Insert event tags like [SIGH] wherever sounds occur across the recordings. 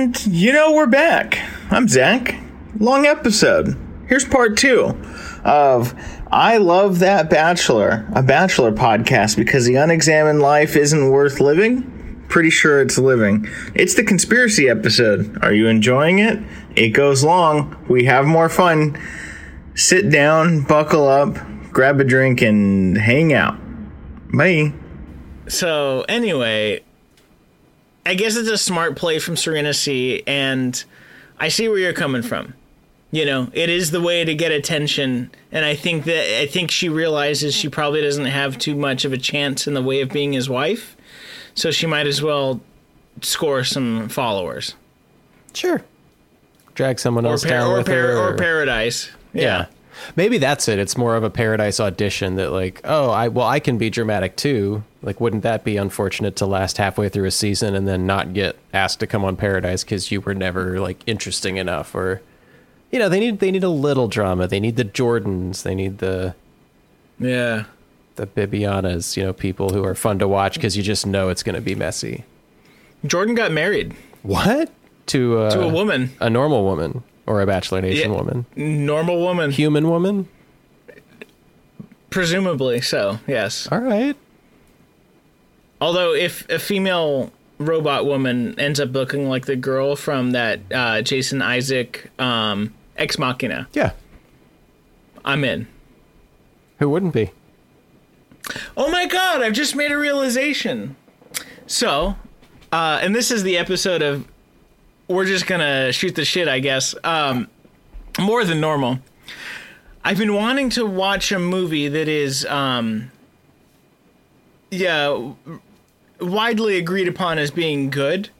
And, you know, we're back. I'm Zach. Long episode. Here's part two of I Love That Bachelor, a Bachelor podcast because the unexamined life isn't worth living. Pretty sure it's living. It's the conspiracy episode. Are you enjoying it? It goes long. We have more fun. Sit down, buckle up, grab a drink, and hang out. Bye. So anyway, I guess it's a smart play from Serena C, and I see where you're coming from. You know, it is the way to get attention, and I think that I think she realizes she probably doesn't have too much of a chance in the way of being his wife, so she might as well score some followers Sure. Drag someone or else par- down or, with par- her. or paradise. yeah. Maybe that's it. It's more of a paradise audition that like, oh, I well, I can be dramatic too. Like, wouldn't that be unfortunate to last halfway through a season and then not get asked to come on Paradise because you were never like interesting enough, or you know, they need they need a little drama. They need the Jordans. They need the Yeah. the Bibianas. You know, people who are fun to watch because you just know it's going to be messy. Jordan got married What to uh, to a woman, a normal woman or a Bachelor Nation Yeah. woman, normal woman, human woman? presumably so. Yes. All right. Although, if a female robot woman ends up looking like the girl from that uh, Jason Isaac um, Ex Machina, Yeah. I'm in. Who wouldn't be? Oh my god, I've just made a realization. So, uh, and this is the episode of we're just gonna shoot the shit, I guess. Um, more than normal. I've been wanting to watch a movie that is, um, yeah, widely agreed upon as being good.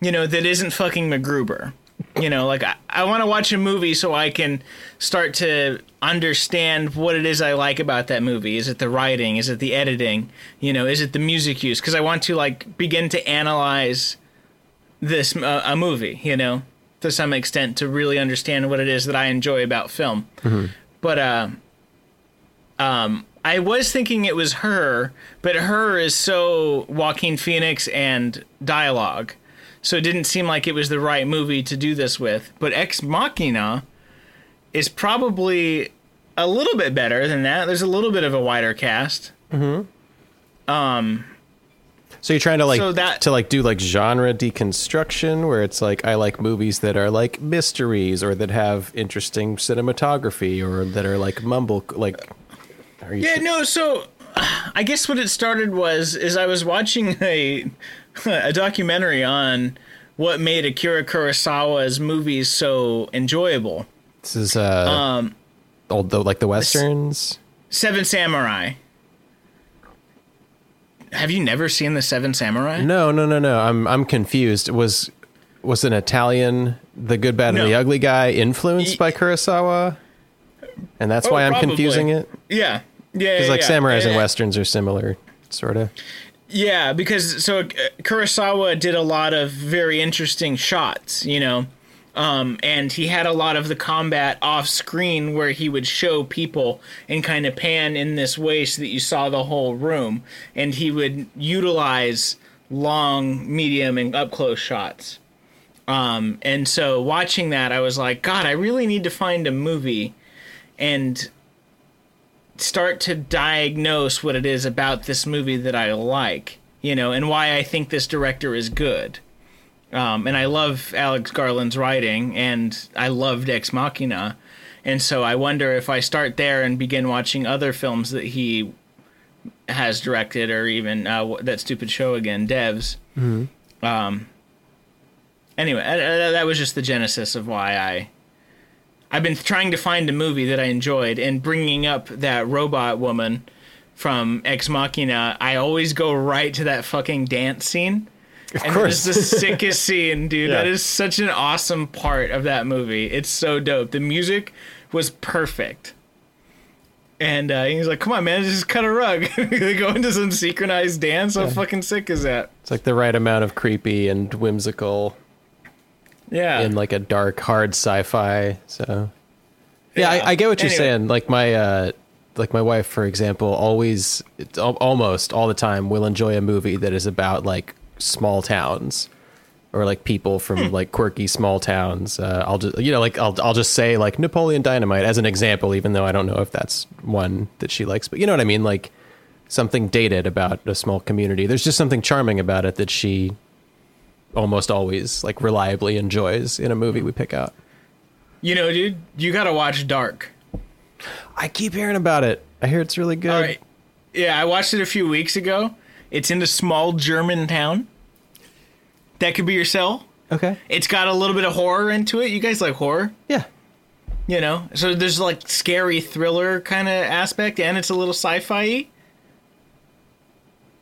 You know, that isn't fucking MacGruber. You know, like I, I want to watch a movie so I can start to understand what it is I like about that movie. Is it the writing? Is it the editing? You know, is it the music use? Because I want to like begin to analyze this uh, a movie. You know, to some extent to really understand what it is that I enjoy about film. But uh, um, I was thinking it was her, but her is so Joaquin Phoenix and dialogue, so it didn't seem like it was the right movie to do this with. But Ex Machina is probably a little bit better than that. There's a little bit of a wider cast. Hmm. Um. So you're trying to like So that- to like do like genre deconstruction where it's like I like movies that are like mysteries or that have interesting cinematography or that are like mumble like Yeah, no. So I guess what it started was is I was watching a [LAUGHS] a documentary on what made Akira Kurosawa's movies so enjoyable. this is uh Um, old the, like the westerns? Seven Samurai. Have you never seen the Seven Samurai? No, no, no, no. I'm I'm confused. Was was an Italian the good bad and No. the ugly guy influenced by Kurosawa? And that's Oh, why I'm probably. confusing it? Yeah, yeah. Because yeah, like yeah. samurais and Uh, westerns are similar, sort of. Yeah, because so uh, Kurosawa did a lot of very interesting shots, you know. Um, and he had a lot of the combat off screen where he would show people and kind of pan in this way so that you saw the whole room. And he would utilize long, medium, and up close shots. Um, and so watching that, I was like, God, I really need to find a movie and start to diagnose what it is about this movie that I like, you know, and why I think this director is good. Um, and I love Alex Garland's writing, and I loved Ex Machina, and so I wonder if I start there and begin watching other films that he has directed, or even uh, that stupid show again, Devs. Um, anyway, uh, uh, that was just the genesis of why I I've been trying to find a movie that I enjoyed, and bringing up that robot woman from Ex Machina, I always go right to that fucking dance scene. and course. it's the sickest [LAUGHS] scene, dude. Yeah. That is such an awesome part of that movie. It's so dope. The music was perfect. And uh, he's like, "Come on, man, just cut a rug." [LAUGHS] they go into some synchronized dance. How fucking sick is that? It's like the right amount of creepy and whimsical Yeah. in like a dark, hard sci-fi. So yeah, Yeah. I, I get what you're Anyway. saying. Like my uh, like my wife, for example, always it's almost all the time will enjoy a movie that is about like small towns. or like people from like quirky small towns. Uh, I'll just you know like I'll I'll just say like Napoleon Dynamite as an example, even though I don't know if that's one that she likes. But you know what I mean, like something dated about a small community. There's just something charming about it that she almost always like reliably enjoys in a movie we pick out. You know, dude, you gotta watch Dark. I keep hearing about it. I hear it's really good. All right. Yeah, I watched it a few weeks ago. It's in a small German town. That could be your cell. Okay. It's got a little bit of horror into it. You guys like horror? Yeah. You know? So there's like scary thriller kind of aspect and it's a little sci-fi.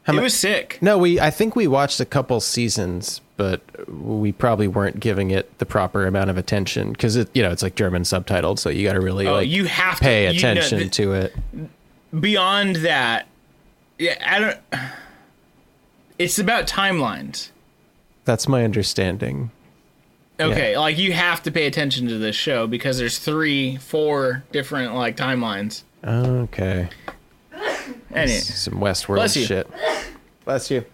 How It mu- was sick. No, we I think we watched a couple seasons, but we probably weren't giving it the proper amount of attention because it you know it's like German subtitled, so you got to really Oh, like you have to pay you know, attention to it. beyond that, yeah, I don't. It's about timelines. That's my understanding. Okay, like you have to pay attention to this show because there's three, four different like timelines. Okay, Anyway, some Westworld Bless you. shit. Bless you.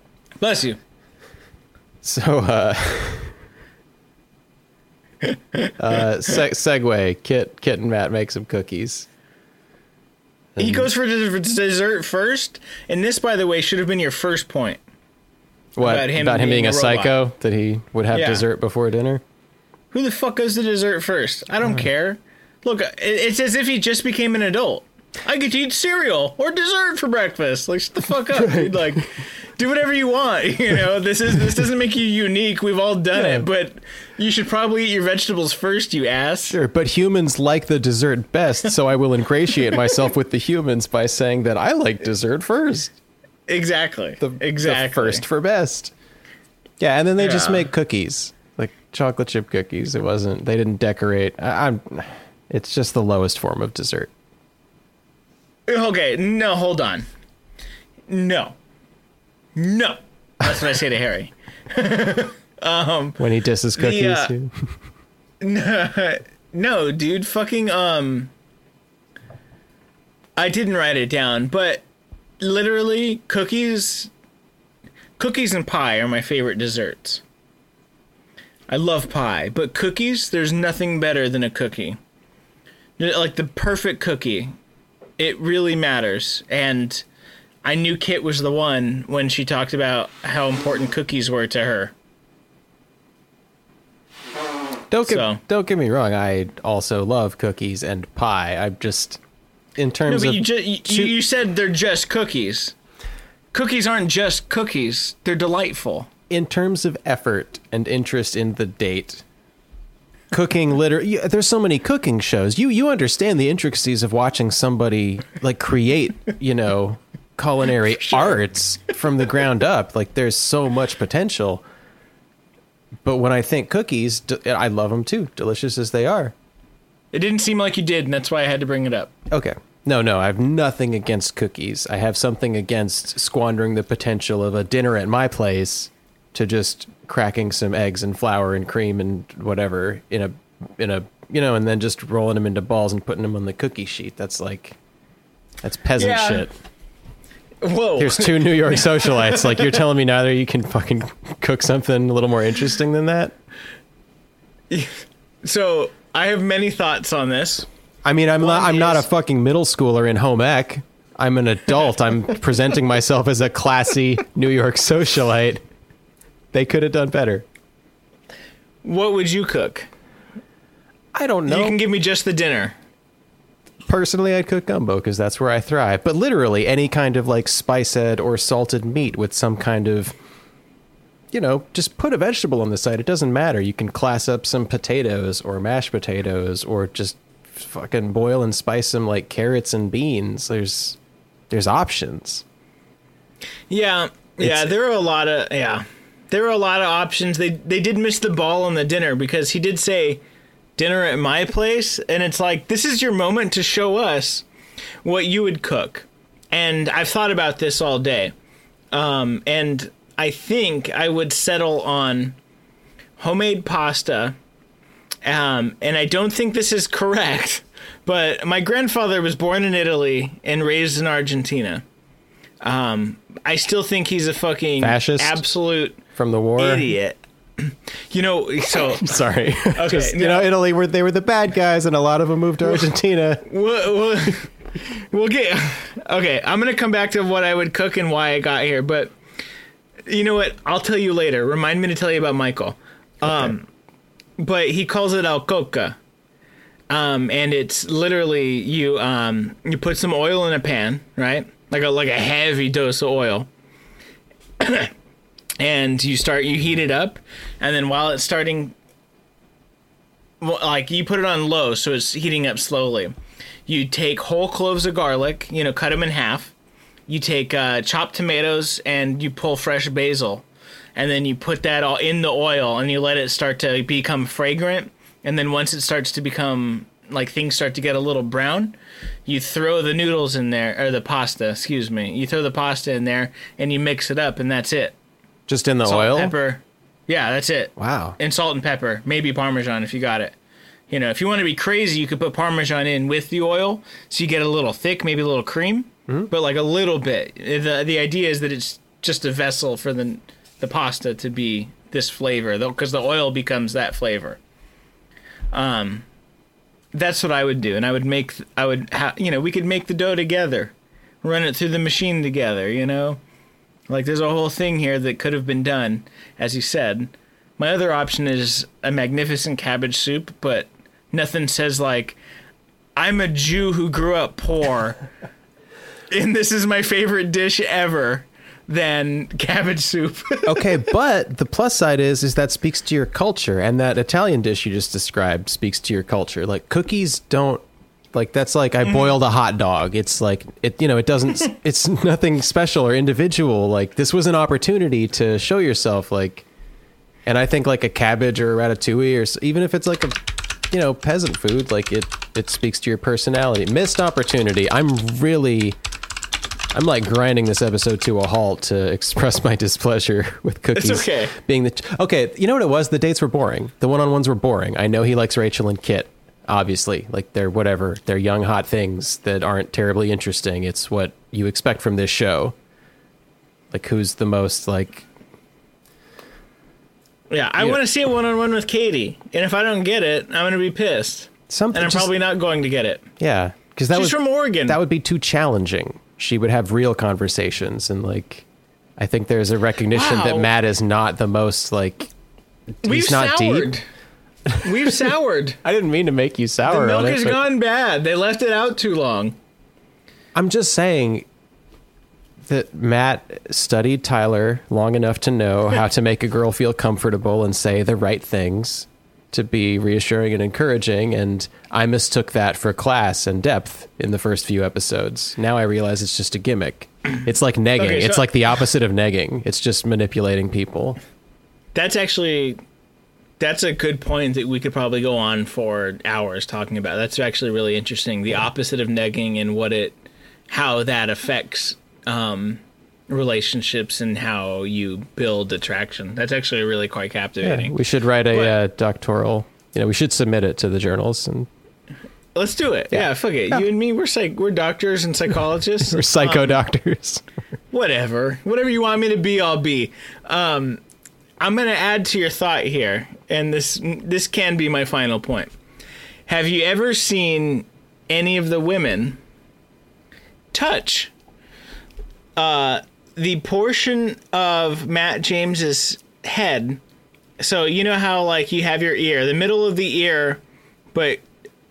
bless you. So, uh, [LAUGHS] uh, se- segue. Kit, Kit, and Matt make some cookies. He goes for des- dessert first, and this, by the way, should have been your first point. What About him about being, being a, a psycho that he would have Yeah. dessert before dinner? Who the fuck goes to dessert first? I don't care. Look, it's as if he just became an adult. I get to eat cereal or dessert for breakfast. Like, shut the fuck up, dude. Like, do whatever you want. [LAUGHS] You know, this is this doesn't make you unique. We've all done Yeah. it, but you should probably eat your vegetables first, you ass. Sure, but humans like the dessert best, so I will ingratiate myself with the humans by saying that I like dessert first. Exactly. The, exactly. the first for best. Yeah, and then they just make cookies, like chocolate chip cookies. It wasn't. They didn't decorate. I, I'm. It's just the lowest form of dessert. Okay, no, hold on. No. No. That's what I say to Harry. [LAUGHS] When he disses cookies, uh, too. [LAUGHS] No, dude, fucking um I didn't write it down, but literally cookies cookies and pie are my favorite desserts. I love pie, but cookies, there's nothing better than a cookie. Like the perfect cookie. It really matters and I knew Kit was the one when she talked about how important cookies were to her. Don't get so- don't get me wrong. I also love cookies and pie. I'm just in No, terms but of you, ju- you, you said they're just cookies. Cookies aren't just cookies. They're delightful. in terms of effort and interest in the date. Cooking liter you- there's so many cooking shows. You you understand the intricacies of watching somebody like create, you know, culinary [LAUGHS] arts from the ground up. Like there's so much potential. But when I think cookies, I love them too, delicious as they are. It didn't seem like you did, and that's why I had to bring it up. Okay. No, no, I have nothing against cookies. I have something against squandering the potential of a dinner at my place to just cracking some eggs and flour and cream and whatever in a in a you know, and then just rolling them into balls and putting them on the cookie sheet. That's like that's peasant Yeah. shit. Whoa. Here's two New York [LAUGHS] socialites. Like you're telling me neither you can fucking cook something a little more interesting than that? [LAUGHS] so I have many thoughts on this. I mean, I'm not. I'm not a fucking middle schooler in home ec. I'm an adult. I'm presenting myself as a classy New York socialite. They could have done better. What would you cook? I don't know. You can give me just the dinner. Personally, I'd cook gumbo because that's where I thrive. But literally, any kind of like spiced or salted meat with some kind of, you know, just put a vegetable on the side. It doesn't matter. You can class up some potatoes or mashed potatoes or just fucking boil and spice some like carrots and beans. There's there's options. Yeah, yeah. It's- There are a lot of yeah. There are a lot of options. They they did miss the ball on the dinner because he did say dinner at my place, and it's like this is your moment to show us what you would cook. And I've thought about this all day, um, and I think I would settle on homemade pasta. Um, and I don't think this is correct, [LAUGHS] but my grandfather was born in Italy and raised in Argentina. Um, I still think he's a fucking Fascist? absolute From the war, idiot. [CLEARS THROAT] you know, so [LAUGHS] Sorry. [LAUGHS] Just, you no. know, Italy were they were the bad guys, and a lot of them moved to Argentina. we'll, we'll, we'll get okay i'm gonna come back to what i would cook and why i got here but you know what i'll tell you later remind me to tell you about michael um but he calls it al coca um and it's literally you um you put some oil in a pan right like a like a heavy dose of oil [CLEARS THROAT] and you start you heat it up and then while it's starting like you put it on low so it's heating up slowly. You take whole cloves of garlic you know cut them in half. You take uh, chopped tomatoes and you pull fresh basil and then you put that all in the oil and you let it start to become fragrant. And then once it starts to become like things start to get a little brown you throw the noodles in there or the pasta excuse me. You throw the pasta in there and you mix it up and that's it Just in the salt oil. pepper yeah that's it Wow. and salt and pepper, maybe parmesan if you got it. You know, if you want to be crazy, you could put parmesan in with the oil, so you get a little thick, maybe a little cream, but like a little bit. the The idea is that it's just a vessel for the the pasta to be this flavor, though, because the oil becomes that flavor. Um, that's what I would do, and I would make, I would, ha- you know, we could make the dough together, run it through the machine together, you know. Like there's a whole thing here that could have been done, as you said. My other option is a magnificent cabbage soup, but nothing says like I'm a Jew who grew up poor [LAUGHS] and this is my favorite dish ever than cabbage soup. [LAUGHS] okay, but the plus side is is that speaks to your culture, and that Italian dish you just described speaks to your culture. Like cookies don't like that's like I mm-hmm. boiled a hot dog. It's like it you know it doesn't [LAUGHS] it's nothing special or individual. Like this was an opportunity to show yourself. Like, and I think like a cabbage or a ratatouille or even if it's like a you know peasant food, like it it speaks to your personality. Missed opportunity. I'm really. I'm like grinding this episode to a halt to [LAUGHS] express my displeasure with cookies. okay. Being the okay, you know what it was? The dates were boring. The one-on-ones were boring. I know he likes Rachel and Kit. Obviously, like they're whatever. They're young, hot things that aren't terribly interesting. It's what you expect from this show. Like who's the most like? yeah, I want to see a one-on-one with Katie, and if I don't get it, I'm going to be pissed. Something. And I'm just- probably not going to get it. yeah, because that She's was from Oregon. that would be too challenging. She would have real conversations and like. I think there's a recognition that Matt is not the most like. We've he's not deep. We've soured. [LAUGHS] I didn't mean to make you sour. The milk it. has but gone bad. They left it out too long. I'm just saying that Matt studied Tyler long enough to know [LAUGHS] how to make a girl feel comfortable and say the right things to be reassuring and encouraging. And I mistook that for class and depth in the first few episodes. Now I realize it's just a gimmick. It's like negging. Okay, it's like the opposite of negging. It's just manipulating people. That's actually that's a good point that we could probably go on for hours talking about. That's actually really interesting. The opposite of negging and what it how that affects um, relationships and how you build attraction. That's actually really quite captivating. We should write a But- uh, doctoral. You know, we should submit it to the journals and Let's do it. Yeah, fuck it. You and me, we're psych- we're doctors and psychologists. [LAUGHS] we're psycho Um, doctors. [LAUGHS] whatever whatever you want me to be i'll be um i'm gonna add to your thought here and this this can be my final point. Have you ever seen any of the women touch? Uh the portion of matt james's head so you know how like you have your ear the middle of the ear but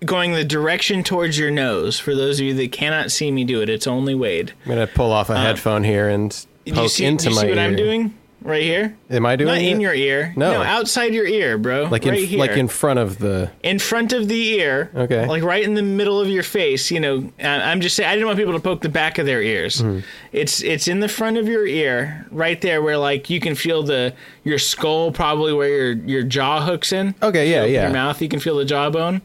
going the direction towards your nose. For those of you that cannot see me do it it's only wade. I'm gonna pull off a headphone here and poke see, into do you my see what ear. I'm doing right here? Am I doing Not in your ear. No. outside your ear, bro. like right in here. like in front of the in front of the ear. Okay. Like right in the middle of your face. You know, I- I'm just saying. I didn't want people to poke the back of their ears. Mm-hmm. It's it's in the front of your ear, right there, where like you can feel the your skull, probably where your your jaw hooks in. Okay, yeah, yeah. Your mouth, you can feel the jawbone.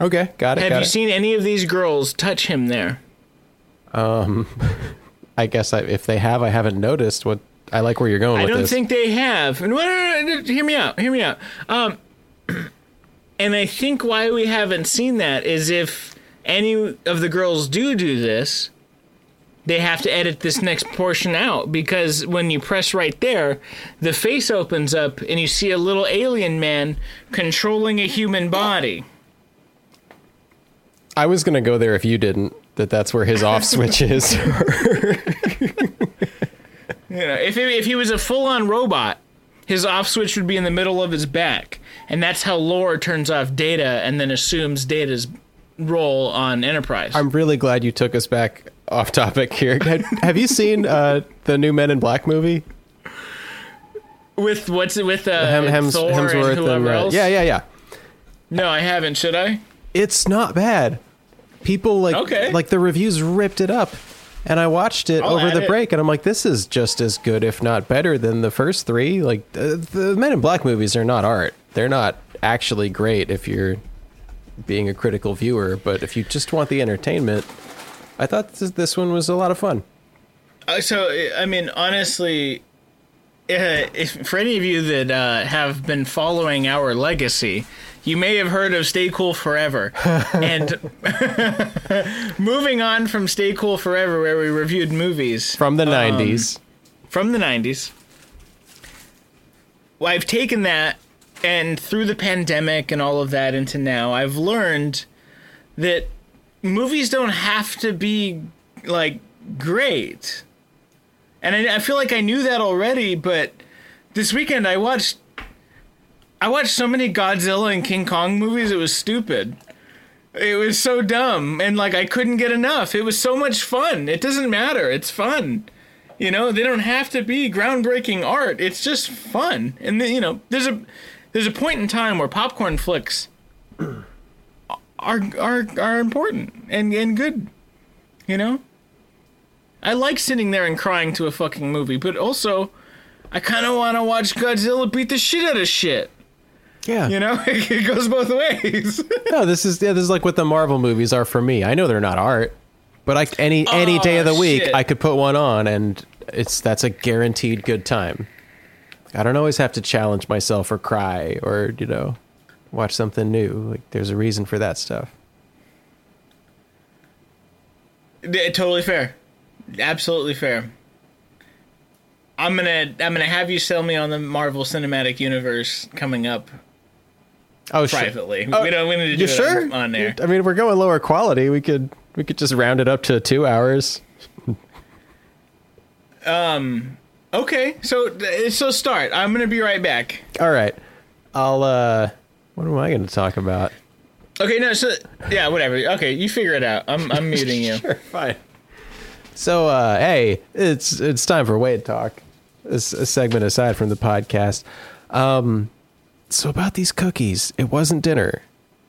Okay, got it. Have got you it. seen any of these girls touch him there? Um [LAUGHS] I guess I, if they have, I haven't noticed. What I like where you're going I don't this. think they have. And no, no, no, no, hear me out. Hear me out. Um, [CLEARS THROAT] and I think why we haven't seen that is if any of the girls do do this, they have to edit this next portion out because when you press right there, the face opens up and you see a little alien man controlling a human body. I was gonna go there if you didn't. That that's where his off [LAUGHS] switch is. [LAUGHS] You know, if it, if he was a full-on robot, his off switch would be in the middle of his back, and that's how Lore turns off Data and then assumes Data's role on Enterprise. I'm really glad you took us back off topic here. [LAUGHS] Have, you seen uh, the new Men in Black movie? with what's it with uh, Hem, Hems, Thor Hemsworth and whoever uh, else? yeah, yeah, yeah. No, I haven't. Should I? It's not bad. People like Okay. like the reviews ripped it up, and I watched it I'll over the it. break, and I'm like, this is just as good, if not better, than the first three. Like uh, the Men in Black movies are not art; they're not actually great if you're being a critical viewer. But if you just want the entertainment, I thought this, this one was a lot of fun. Uh, so I mean, honestly, uh, if for any of you that uh, have been following our legacy, you may have heard of Stay Cool Forever. [LAUGHS] and [LAUGHS] moving on from Stay Cool Forever, where we reviewed movies From the Um, '90s, from the 90s. Well, I've taken that and through the pandemic and all of that into now, I've learned that movies don't have to be like great. And I, I feel like I knew that already, but this weekend I watched I watched so many Godzilla and King Kong movies, it was stupid. It was so dumb and like I couldn't get enough. It was so much fun. It doesn't matter. It's fun. You know, they don't have to be groundbreaking art. It's just fun. And you know, there's a there's a point in time where popcorn flicks [CLEARS THROAT] are are are important and and good. You know? I like sitting there and crying to a fucking movie, but also I kind of want to watch Godzilla beat the shit out of shit. Yeah. You know, [LAUGHS] it goes both ways. [LAUGHS] No, this is yeah, this is like what the Marvel movies are for me. I know they're not art, but I any any oh, day of the Oh, week shit. I could put one on and it's that's a guaranteed good time. I don't always have to challenge myself or cry or you know watch something new. Like there's a reason for that stuff. Totally fair. Absolutely fair. I'm gonna I'm gonna have you sell me on the Marvel Cinematic Universe coming up Oh, sure. privately. we don't we need to do You it sure? on, there. I mean, we're going lower quality. We could we could just round it up to two hours. [LAUGHS] Um. Okay, so so start. I'm gonna be right back. All right, I'll. uh What am I going to talk about? Okay, no, so yeah, whatever. Okay, you figure it out. I'm I'm muting you. [LAUGHS] Sure, fine. So, uh, hey, it's it's time for Wade Talk, a, s- a segment aside from the podcast. Um, so about these cookies, it wasn't dinner,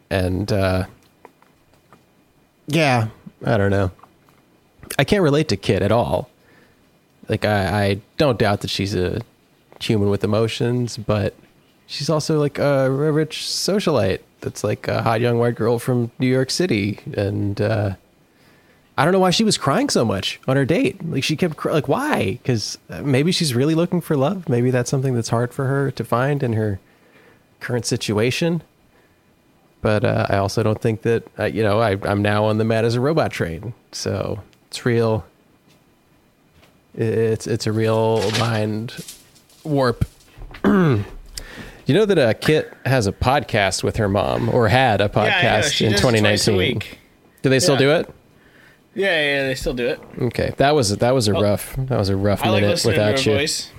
and uh, yeah, I don't know. I can't relate to Kit at all. Like, I, I don't doubt that she's a human with emotions, but she's also like a rich socialite that's like a hot young white girl from New York City, and uh, I don't know why she was crying so much on her date. Like she kept cry- like why? Because maybe she's really looking for love. Maybe that's something that's hard for her to find in her current situation. But uh, I also don't think that uh, you know I, I'm now on the Matt as a robot train. So it's real. It's it's a real mind warp. [CLEARS THROAT] you know that uh, Kit has a podcast with her mom, or had a podcast Yeah, in does it twice a 2019. week. Do they still Yeah. do it? Yeah, yeah, they still do it. Okay, that was that was a rough that was a rough I like minute to without you. voice.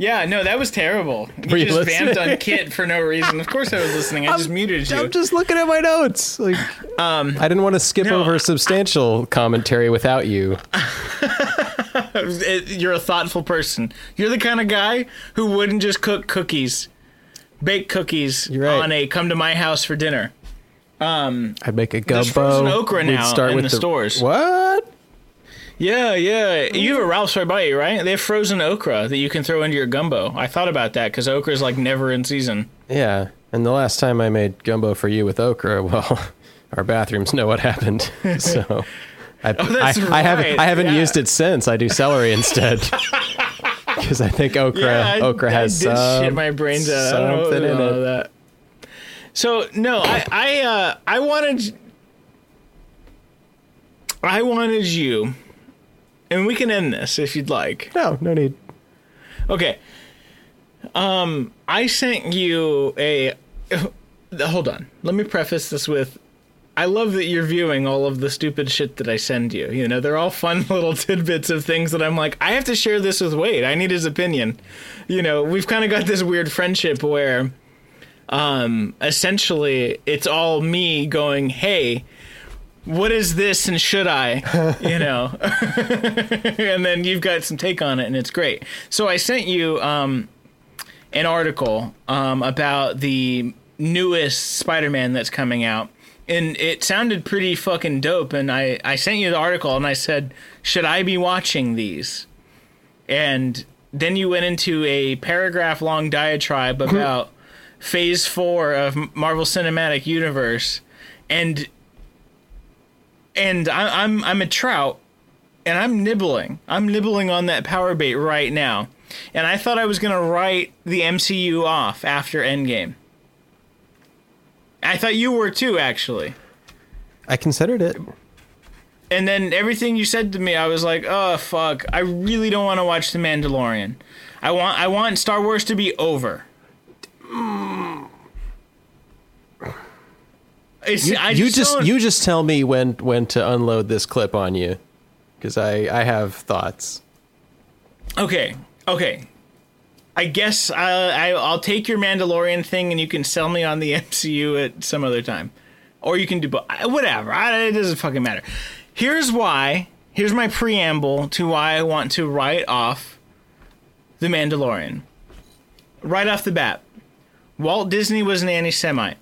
Yeah, no, that was terrible. You you just listening? vamped on Kit for no reason. Of course, I was listening. I just muted you. I'm just looking at my notes. Like, um, I didn't want to skip no. over substantial commentary without you. [LAUGHS] You're a thoughtful person. You're the kind of guy who wouldn't just cook cookies, bake cookies right. on a come to my house for dinner. I'd make a gumbo. There's frozen okra We'd now start in with the stores. What? Yeah, yeah. You have a Ralph's right by you, right? They have frozen okra that you can throw into your gumbo. I thought about that because okra is like never in season. Yeah. And the last time I made gumbo for you with okra, [LAUGHS] well, our bathrooms know what happened. [LAUGHS] So I, Oh, I, I haven't I haven't yeah. used it since. I do celery instead. [LAUGHS] Because I think okra Yeah, I, okra has I some, shit my brains out. I don't know something in it. that. So no, I I uh, I wanted I wanted you and we can end this if you'd like. No, no need. Okay. Um, I sent you a. [LAUGHS] Hold on. Let me preface this with. I love that you're viewing all of the stupid shit that I send you. You know, they're all fun [LAUGHS] little tidbits of things that I'm like, I have to share this with Wade. I need his opinion. You know, we've kind of got this weird friendship where, um, essentially, it's all me going, hey, what is this and should I? [LAUGHS] You know, [LAUGHS] and then you've got some take on it and it's great. So I sent you um, an article um, about the newest Spider-Man that's coming out. And it sounded pretty fucking dope. And I, I sent you the article and I said, should I be watching these? And then you went into a paragraph long diatribe [LAUGHS] about phase four of Marvel Cinematic Universe. And and I, I'm I'm a trout, and I'm nibbling. I'm nibbling on that power bait right now. And I thought I was gonna write the MCU off after Endgame. I thought you were too, actually. I considered it. And then everything you said to me, I was like, "Oh fuck! I really don't want to watch The Mandalorian. I want I want Star Wars to be over." It's, You, I you just you just tell me when when to unload this clip on you, because I I have thoughts. Okay, okay. I guess I, I I'll take your Mandalorian thing, and you can sell me on the [LAUGHS] MCU at some other time, or you can do both. Whatever. I, it doesn't fucking matter. Here's why. Here's my preamble to why I want to write off the Mandalorian. Right off the bat, Walt Disney was an anti-Semite.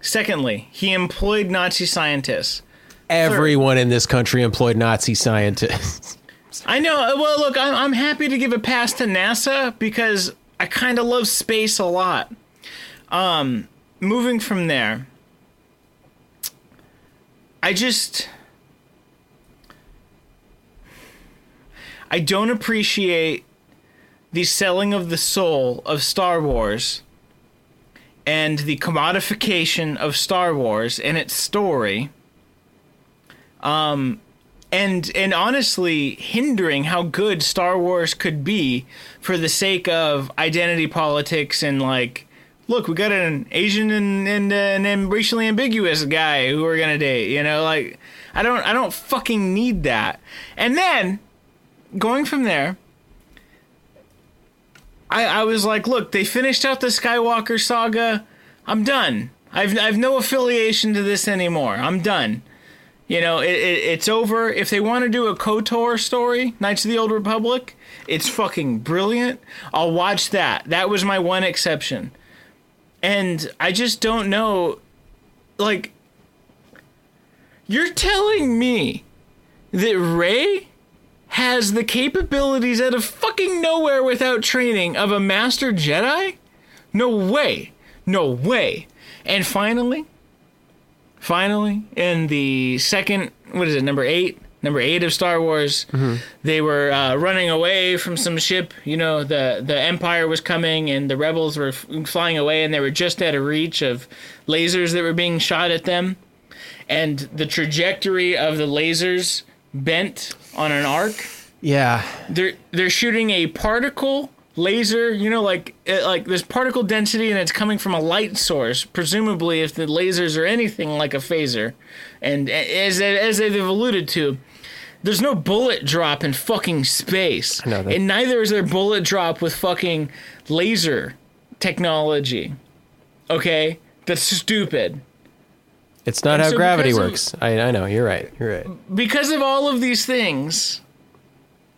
Secondly, he employed Nazi scientists. Everyone in this country employed Nazi scientists. [LAUGHS] I know. uh, Well, look, I'm, I'm happy to give a pass to NASA because I kind of love space a lot. Um, moving from there, I just. I don't appreciate the selling of the soul of Star Wars and the commodification of Star Wars and its story Um, and and honestly hindering how good Star Wars could be for the sake of identity politics and like look we got an Asian and and, uh, and racially ambiguous guy who we're gonna date you know like I don't I don't fucking need that. And then going from there I I was like look they finished out the Skywalker saga I'm done I've I've no affiliation to this anymore I'm done you know, it, it, it's over. If they want to do a KOTOR story, Knights of the Old Republic, it's fucking brilliant. I'll watch that. That was my one exception. And I just don't know. Like, you're telling me that Rey has the capabilities out of fucking nowhere without training of a Master Jedi? No way. No way. And finally, finally in the second what is it number eight number eight of star wars they were uh, running away from some ship you know the the empire was coming and the rebels were f- flying away and they were just out of reach of lasers that were being shot at them and the trajectory of the lasers bent on an arc? Yeah, they're they're shooting a particle laser you know like like there's particle density and it's coming from a light source presumably if the lasers are anything like a phaser. And as as they've alluded to there's no bullet drop in fucking space. Know that. and neither is there bullet drop with fucking laser technology. Okay? That's stupid it's not And how so gravity of- works. I I know you're right. You're right. because of all of these things,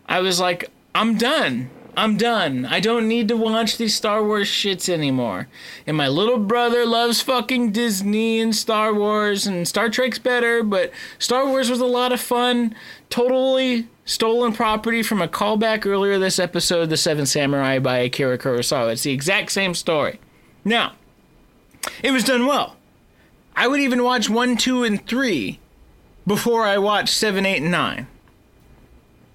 I was like, I'm done. I'm done. I don't need to watch these Star Wars shits anymore. And my little brother loves fucking Disney and Star Wars, and Star Trek's better, but Star Wars was a lot of fun. Totally stolen property from a callback earlier this episode, The Seven Samurai by Akira Kurosawa. It's the exact same story. Now, it was done well. I would even watch 1, 2, and 3 before I watch 7, 8, and 9.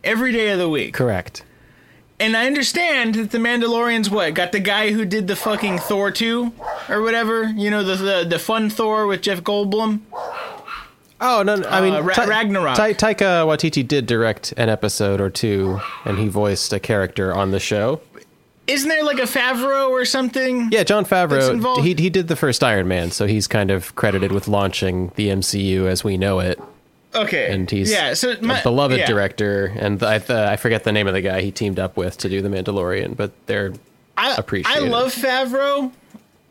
Every day of the week. Correct. And I understand that the Mandalorian's what? Got the guy who did the fucking Thor 2 or whatever? You know, the the, the fun Thor with Jeff Goldblum? Oh no! no I mean, Uh, Ra- Ta- Ragnarok. Ta- Taika Waititi did direct an episode or two, and he voiced a character on the show. Isn't there like a Favreau or something? Yeah, Jon Favreau. He he did the first Iron Man, so he's kind of credited with launching the MCU as we know it. Okay. And he's yeah. So my, a beloved yeah. director, and I uh, I forget the name of the guy he teamed up with to do the Mandalorian, but they're I, appreciated. I love Favreau.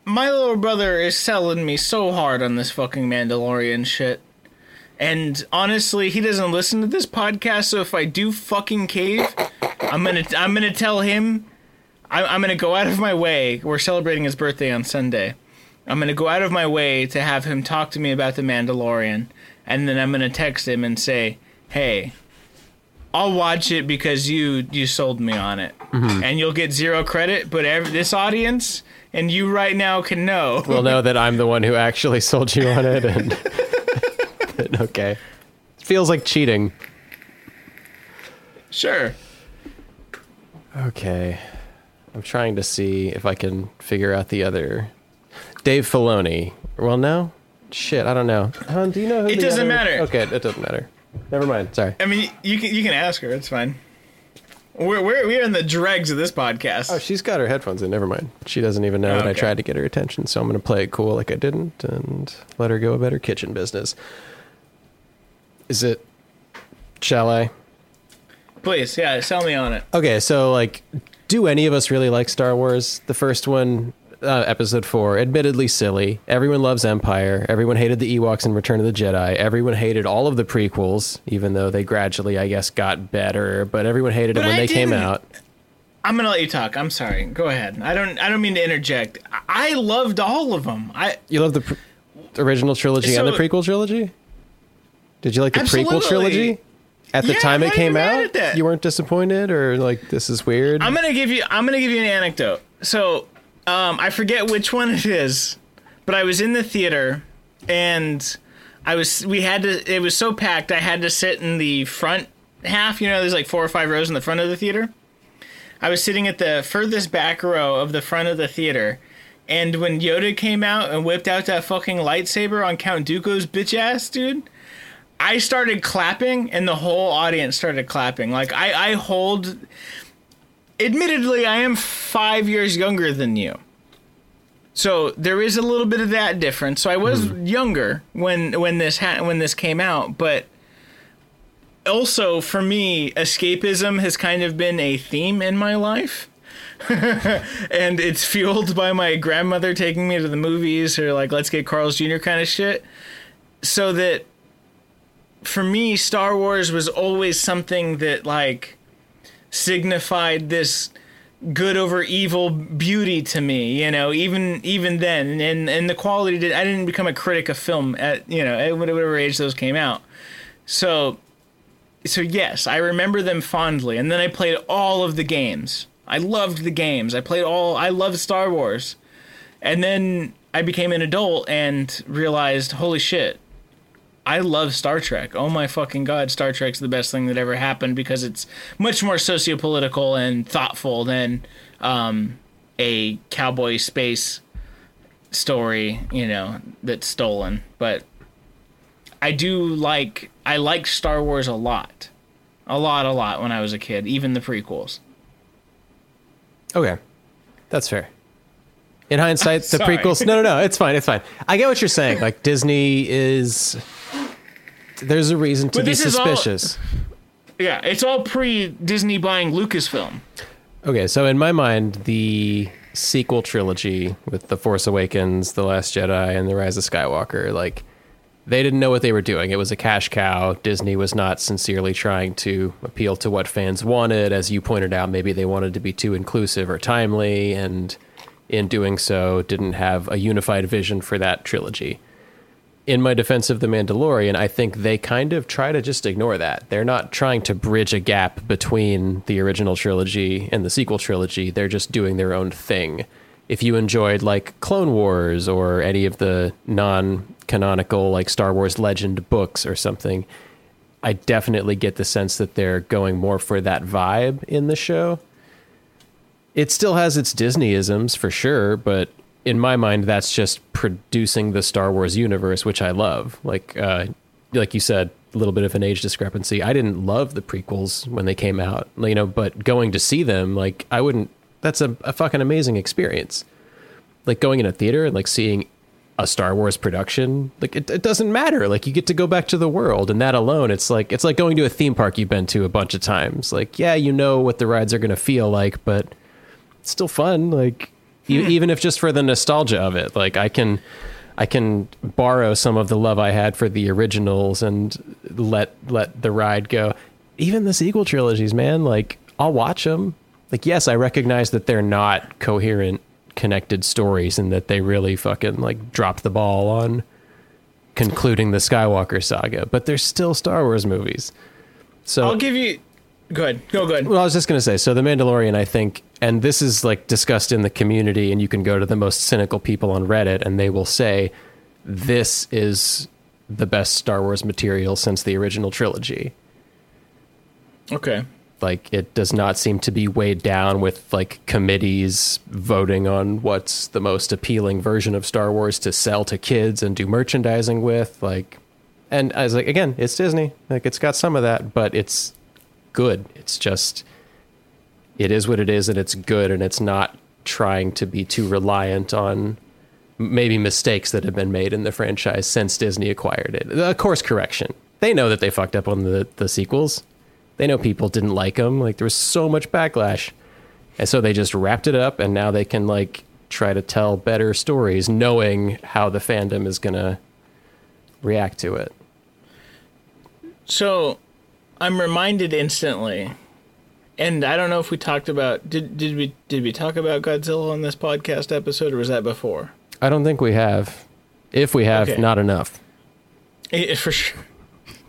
My little brother is selling me so hard on this fucking Mandalorian shit. And honestly, he doesn't listen to this podcast, so if I do fucking cave, I'm gonna I'm gonna tell him I'm, I'm gonna go out of my way. We're celebrating his birthday on Sunday. I'm gonna go out of my way to have him talk to me about the Mandalorian, and then I'm gonna text him and say, "Hey, I'll watch it because you you sold me on it, mm-hmm. and you'll get zero credit. But ev- this audience and you right now can know. will know that I'm the one who actually [LAUGHS] sold you on it, and [LAUGHS] okay, feels like cheating. sure. Okay. I'm trying to see if I can figure out the other. Dave Filoni. Well, no. Shit, I don't know. Hon, do you know who It doesn't other- matter. Okay, it doesn't matter. Never mind. Sorry. I mean, you can you can ask her. It's fine. We're we're we're in the dregs of this podcast. Oh, she's got her headphones in. Never mind. She doesn't even know that I tried to get her attention, so I'm going to play it cool like I didn't and let her go about her kitchen business. Is it. Shall I? Please, yeah, sell me on it. Okay, so like, do any of us really like Star Wars? The first one, uh, episode four, admittedly silly. Everyone loves Empire. Everyone hated the Ewoks in Return of the Jedi. Everyone hated all of the prequels, even though they gradually, I guess, got better. But everyone hated But it when I they came didn't- out. I'm gonna let you talk. I'm sorry. Go ahead. I don't I don't mean to interject. I loved all of them. I You love the pr- original trilogy and the So- prequel trilogy? Did you like the prequel trilogy? At the Yeah, time I'm it came out, you weren't disappointed, or like this is weird. I'm gonna give you I'm gonna give you an anecdote. So um, I forget which one it is, but I was in the theater and I was we had to it was so packed I had to sit in the front half. You know, there's like four or five rows in the front of the theater. I was sitting at the furthest back row of the front of the theater. And when Yoda came out and whipped out that fucking lightsaber on Count Dooku's bitch ass, dude, I started clapping and the whole audience started clapping. Like I, I hold admittedly I am five years younger than you. So there is a little bit of that difference. So I was mm-hmm. younger when when this ha- when this came out, but also for me, escapism has kind of been a theme in my life. [LAUGHS] and it's fueled by my grandmother taking me to the movies or like let's get Carl's Jr. kind of shit. So that for me, Star Wars was always something that like signified this good over evil beauty to me you know even even then. And and the quality did i didn't become a critic of film at you know at whatever age those came out. So so yes i remember them fondly. And then i played all of the games. I loved the games. I played all i loved star wars. And then i became an adult and realized holy shit I love Star Trek. Oh my fucking god, Star Trek's the best thing that ever happened because it's much more sociopolitical and thoughtful than um, a cowboy space story, you know, that's stolen. But I do like I liked Star Wars a lot. A lot, a lot when I was a kid, even the prequels. Okay, that's fair. In hindsight, the Sorry. prequels. No, no, no. It's fine. It's fine. I get what you're saying. Like Disney is. There's a reason to But be is all- suspicious. Yeah, it's all pre Disney buying Lucasfilm. Okay, so in my mind, the sequel trilogy with The Force Awakens, The Last Jedi, and The Rise of Skywalker, like they didn't know what they were doing. It was a cash cow. Disney was not sincerely trying to appeal to what fans wanted. As you pointed out, maybe they wanted to be too inclusive or timely, and in doing so, didn't have a unified vision for that trilogy. In my defense of The Mandalorian, I think they kind of try to just ignore that. They're not trying to bridge a gap between the original trilogy and the sequel trilogy. They're just doing their own thing. If you enjoyed like Clone Wars or any of the non-canonical like Star Wars Legend books or something, I definitely get the sense that they're going more for that vibe in the show. It still has its Disneyisms for sure, but in my mind, that's just producing the Star Wars universe, which I love. Like, uh, like you said, a little bit of an age discrepancy. I didn't love the prequels when they came out, you know, but going to see them, like I wouldn't. That's a, a fucking amazing experience. Like going in a theater and like seeing a Star Wars production, like it, it doesn't matter. Like you get to go back to the world, and that alone, it's like it's like going to a theme park you've been to a bunch of times. Like yeah, you know what the rides are going to feel like, but still fun. Like e- hmm. even if just for the nostalgia of it, like I can. I can borrow some of the love I had for the originals and let let the ride go. Even the sequel trilogies, man, like I'll watch them. Like yes, I recognize that they're not coherent connected stories and that they really fucking like dropped the ball on concluding the Skywalker saga, but they're still Star Wars movies. So I'll give you. Go ahead. No, go ahead. well, I was just going to say, so The Mandalorian, I think, and this is like discussed in the community, and you can go to the most cynical people on Reddit, and they will say, this is the best Star Wars material since the original trilogy. Okay. Like, it does not seem to be weighed down with like committees voting on what's the most appealing version of Star Wars to sell to kids and do merchandising with. Like, and I was like, again, it's Disney. Like, it's got some of that, but it's good. It's just it is what it is and it's good and it's not trying to be too reliant on maybe mistakes that have been made in the franchise since Disney acquired it. A course correction. They know that they fucked up on the the sequels. They know people didn't like them. Like there was so much backlash. And so they just wrapped it up and now they can like try to tell better stories knowing how the fandom is going to react to it. So, I'm reminded instantly, and I don't know if we talked about did did we did we talk about Godzilla on this podcast episode or was that before? I don't think we have. If we have, Okay. not enough. [LAUGHS] Eh, for sure.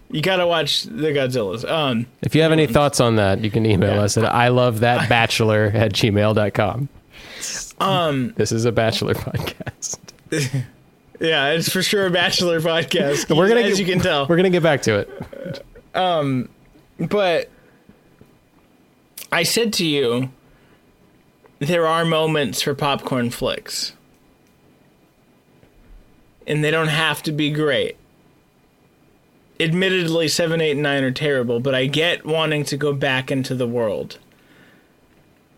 You gotta watch the Godzillas. Um, If you have any thoughts on that, you can email Yeah. us at I love that bachelor at gmail.com. um, This is a bachelor podcast. [LAUGHS] yeah, it's for sure a bachelor podcast. [LAUGHS] We're gonna as get- you can tell. We're gonna get back to it. Um, but I said to you, there are moments for popcorn flicks. And they don't have to be great. Admittedly, 7, 8, and 9 are terrible, but I get wanting to go back into the world.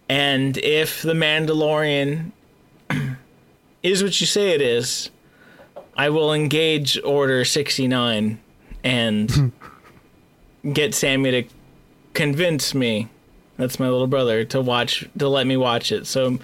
And if The Mandalorian [CLEARS THROAT] is what you say it is, I will engage Order 69 and [LAUGHS] get Sammy to convince me that's my little brother to watch to let me watch it so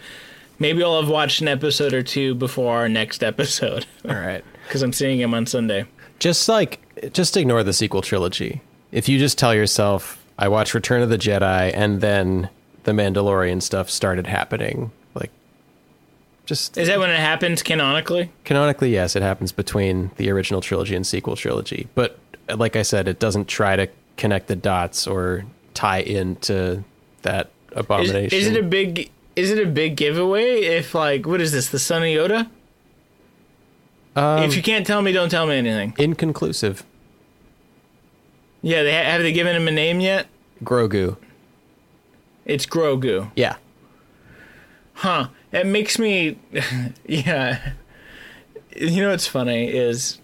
maybe i'll have watched an episode or two before our next episode [LAUGHS] All right. because i'm seeing him on sunday Just like just ignore the sequel trilogy. If you just tell yourself, I watched Return of the Jedi and then the Mandalorian stuff started happening, like just is that when it happens canonically canonically, yes, it happens between the original trilogy and sequel trilogy. But like I said, it doesn't try to connect the dots or tie into that is, abomination. is it a big is it a big giveaway if like what is this the son of yoda Um, if you can't tell me don't tell me anything inconclusive? yeah they ha- have they given him a name yet Grogu. it's grogu Yeah. Huh. It makes me [LAUGHS] yeah. You know what's funny is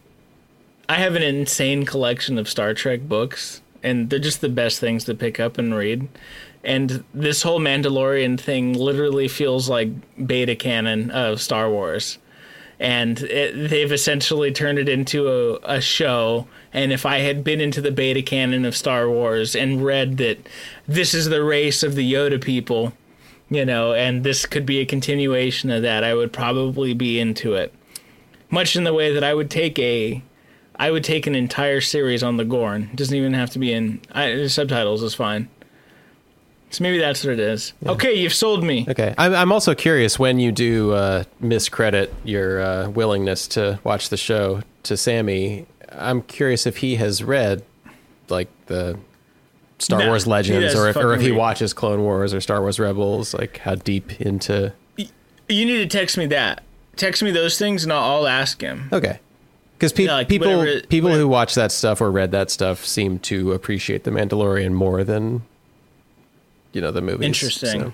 I have an insane collection of Star Trek books and they're just the best things to pick up and read. And this whole Mandalorian thing literally feels like beta canon of Star Wars. And it, they've essentially turned it into a, a show. And if I had been into the beta canon of Star Wars and read that this is the race of the Yoda people, you know, and this could be a continuation of that, I would probably be into it. Much in the way that I would take a, I would take an entire series on the Gorn. It doesn't even have to be in I, subtitles is fine. So maybe that's what it is. Okay, you've sold me. Okay. I'm, I'm also curious when you do uh, miscredit your uh, willingness to watch the show to Sammy. I'm curious if he has read like the Star Wars Legends, or if, or if he watches Clone Wars or Star Wars Rebels. Like how deep into? You need to text me that. Text me those things, and I'll, I'll ask him. Okay. Because pe- Yeah, like people whatever- people whatever- who watch that stuff or read that stuff seem to appreciate the Mandalorian more than you know the movies. Interesting. so.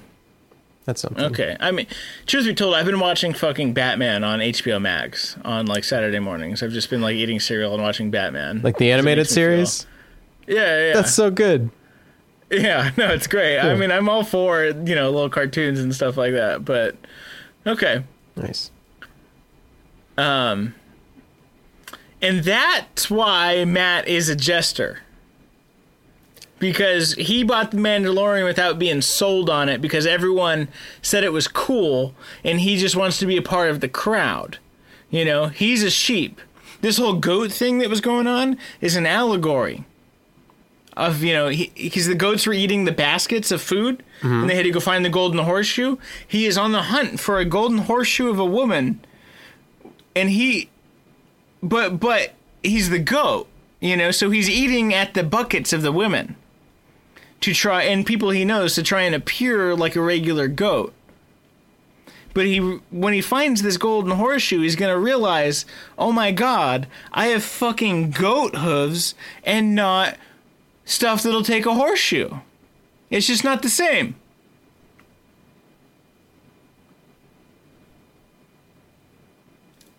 That's something. Okay. I mean, truth be told, I've been watching fucking Batman on HBO Max on like Saturday mornings. I've just been like eating cereal and watching Batman. Like the animated feel- series. Yeah, yeah. That's so good. Yeah, [LAUGHS] no, it's great. I mean, I'm all for, you know, little cartoons and stuff like that, but okay. Nice. Um and that's why Matt is a jester. Because he bought the Mandalorian without being sold on it because everyone said it was cool and he just wants to be a part of the crowd. You know, he's a sheep. This whole goat thing that was going on is an allegory of, you know, because the goats were eating the baskets of food mm-hmm. and they had to go find the golden horseshoe. He is on the hunt for a golden horseshoe of a woman and he but but he's the goat you know so he's eating at the buckets of the women to try and people he knows to try and appear like a regular goat. But he when he finds this golden horseshoe he's going to realize oh my god i have fucking goat hooves and not stuff that'll take a horseshoe. It's just not the same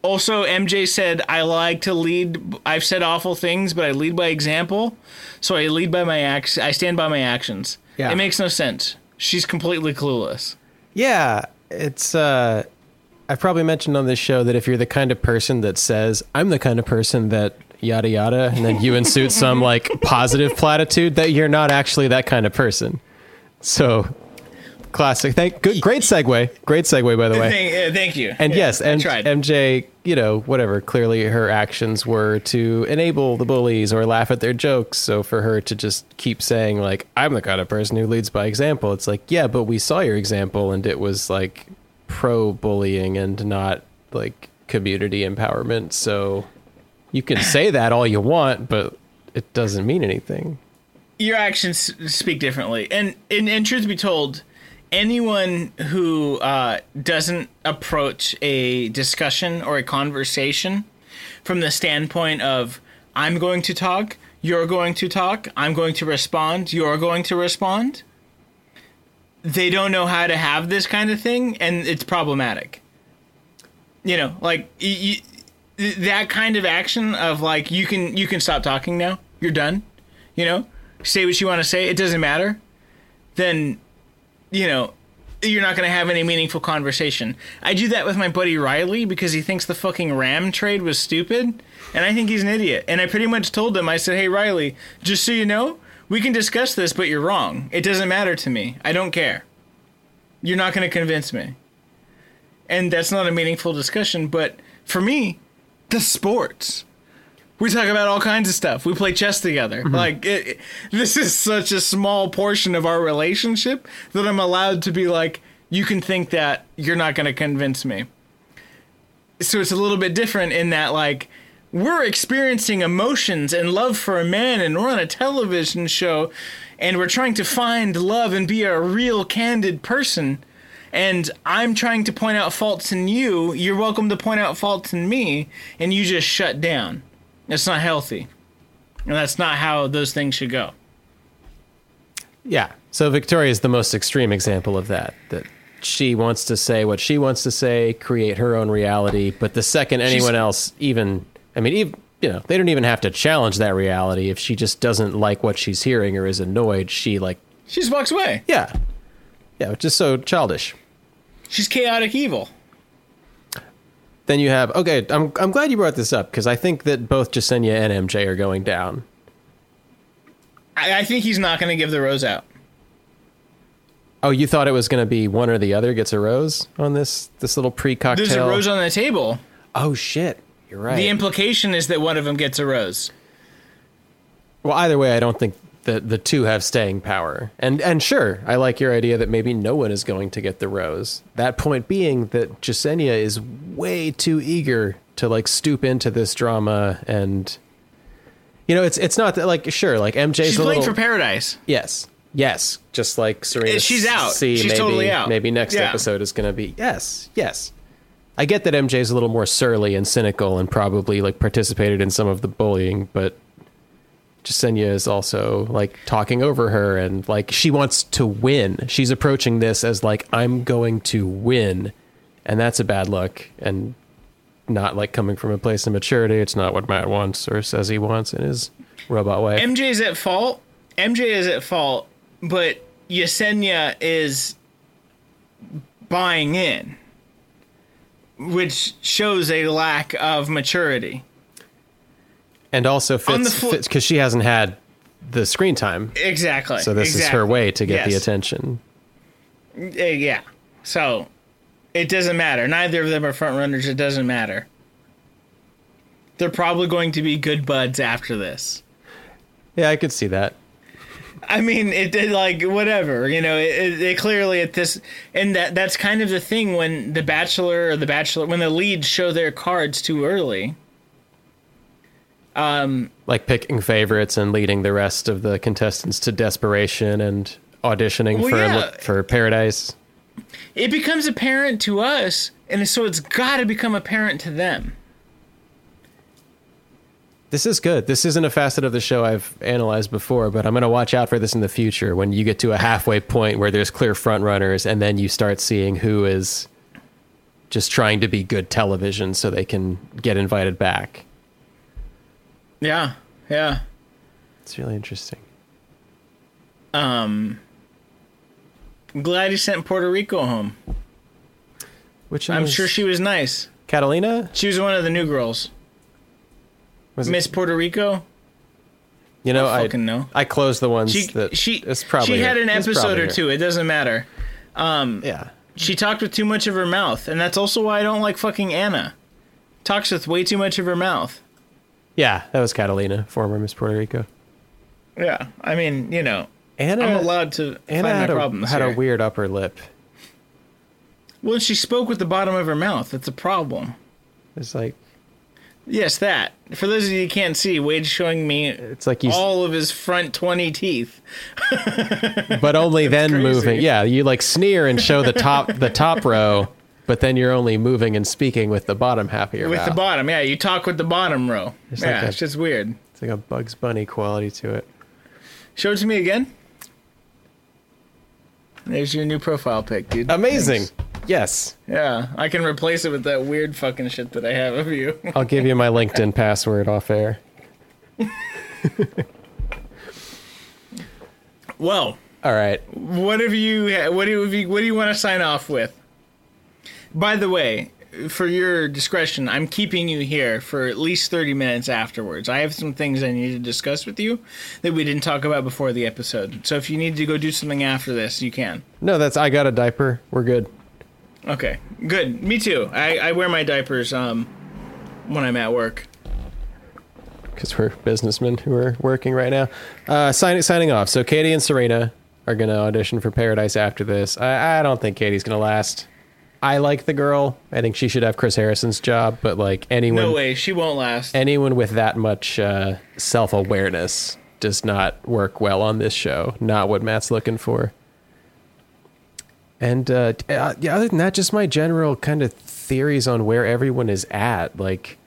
Also, MJ said, I like to lead. I've said awful things, but I lead by example. So I lead by my acts. I stand by my actions. Yeah. It makes no sense. She's completely clueless. Yeah, it's uh I've probably mentioned on this show that if you're the kind of person that says, I'm the kind of person that yada yada, and then you insert [LAUGHS] some like positive platitude, that you're not actually that kind of person. So classic. Thank good great segue. Great segue by the way. Thank, uh, thank you. And Yeah, yes, and. MJ, you know, whatever. Clearly, her actions were to enable the bullies or laugh at their jokes. So for her to just keep saying like, "I'm the kind of person who leads by example," it's like, yeah, but we saw your example, and it was like pro bullying and not like community empowerment. So you can say that all you want, but it doesn't mean anything. your actions speak differently. And, and, and truth be told, anyone who uh, doesn't approach a discussion or a conversation from the standpoint of I'm going to talk, you're going to talk, I'm going to respond, you're going to respond, they don't know how to have this kind of thing, and it's problematic. You know, like that kind of action of like you can you can stop talking now, you're done. You know, say what you want to say. It doesn't matter. Then, you know, you're not going to have any meaningful conversation. I do that with my buddy Riley because he thinks the fucking Ram trade was stupid, and I think he's an idiot. And I pretty much told him, I said, "Hey Riley, just so you know, we can discuss this, but you're wrong. It doesn't matter to me. I don't care. You're not going to convince me." And that's not a meaningful discussion, but for me, the sports. We talk about all kinds of stuff. We play chess together. Mm-hmm. Like it, it- this is such a small portion of our relationship that I'm allowed to be like, you can think that you're not going to convince me. So it's a little bit different in that like we're experiencing emotions and love for a man and we're on a television show and we're trying to find love and be a real candid person and I'm trying to point out faults in you, you're welcome to point out faults in me, and you just shut down. It's not healthy. And that's not how those things should go. Yeah. So Victoria is the most extreme example of that. That she wants to say what she wants to say, create her own reality. But the second anyone else even, I mean, even, you know, they don't even have to challenge that reality. If she just doesn't like what she's hearing or is annoyed, she like, She just walks away. yeah, yeah, just so childish. She's chaotic evil. Then you have okay. I'm I'm glad you brought this up because I think that both Jessenia and MJ are going down. I, I think he's not going to give the rose out. Oh, you thought it was going to be one or the other gets a rose on this this little pre cocktail. There's a rose on the table. oh shit, you're right. The implication is that one of them gets a rose. Well, either way, I don't think that the two have staying power. And and sure, I like your idea that maybe no one is going to get the rose. That point being that Jessenia is way too eager to like stoop into this drama and you know, it's it's not that like sure, like MJ's She's playing little for paradise. Yes. Yes. Just like Serena She's out. C, She's maybe, totally out. Maybe next Yeah. episode is gonna be yes, yes. I get that MJ's a little more surly and cynical and probably like participated in some of the bullying, but Jessenia is also like talking over her and like she wants to win. She's approaching this as like I'm going to win, and that's a bad look and not like coming from a place of maturity. It's not what Matt wants or says he wants in his robot way. MJ is at fault. MJ is at fault, but Jessenia is buying in, which shows a lack of maturity. And also fits fl- because she hasn't had the screen time. Exactly. So this is her way to get the attention. Uh, yeah. So it doesn't matter. Neither of them are front runners. It doesn't matter. They're probably going to be good buds after this. Yeah, I could see that. I mean, it did like whatever, you know. It, it, it clearly at this, and that that's kind of the thing when the bachelor or the bachelor when the leads show their cards too early. Um, like picking favorites and leading the rest of the contestants to desperation and auditioning Well, for yeah. for paradise. It becomes apparent to us, and so it's got to become apparent to them. This is good. This isn't a facet of the show I've analyzed before, but I'm going to watch out for this in the future when you get to a halfway point where there's clear front runners and then you start seeing who is just trying to be good television so they can get invited back. Yeah, yeah. It's really interesting. Um, I'm glad he sent Puerto Rico home. Which I'm sure she was nice. Catalina She was one of the new girls. was it- Miss Puerto Rico. You know, I I fucking know. I closed the ones She that she it's probably she had her. an episode or her. two. It doesn't matter. Um, Yeah, She talked with too much of her mouth, and that's also why I don't like fucking Anna. Talks with way too much of her mouth. Yeah, that was Catalina, former Miss Puerto Rico. Yeah, I mean, you know, Anna, I'm allowed to Anna find had, my a, problems had here. a weird upper lip. well, she spoke with the bottom of her mouth. That's a problem. It's like Yes, that. For those of you who can't see, Wade's showing me it's like you, all of his front 20 teeth. but only [LAUGHS] then crazy. moving. Yeah, you like sneer and show the top the top row, but then you're only moving and speaking with the bottom half of your With mouth. the bottom, yeah, you talk with the bottom row. It's yeah, like a- it's just weird. It's like a Bugs Bunny quality to it. Show it to me again. There's your new profile pic, dude. Amazing. Thanks. Yes, Yeah, I can replace it with that weird fucking shit that I have of you. [LAUGHS] I'll give you my LinkedIn password off air. well, All right. what have you? What do you? What do you want to sign off with? By the way, for your discretion, I'm keeping you here for at least 30 minutes afterwards. I have some things I need to discuss with you that we didn't talk about before the episode. So if you need to go do something after this, you can. No, that's I got a diaper. We're good. Okay, good. Me too. I, I wear my diapers um when I'm at work. because we're businessmen who are working right now. Uh, sign, signing off. So Katie and Serena are going to audition for Paradise after this. I, I don't think Katie's going to last. I like the girl. I think she should have Chris Harrison's job, but like anyone, No way, she won't last. anyone with that much uh, self awareness does not work well on this show. Not what Matt's looking for. And uh, uh, yeah, other than that, just my general kind of theories on where everyone is at. Like,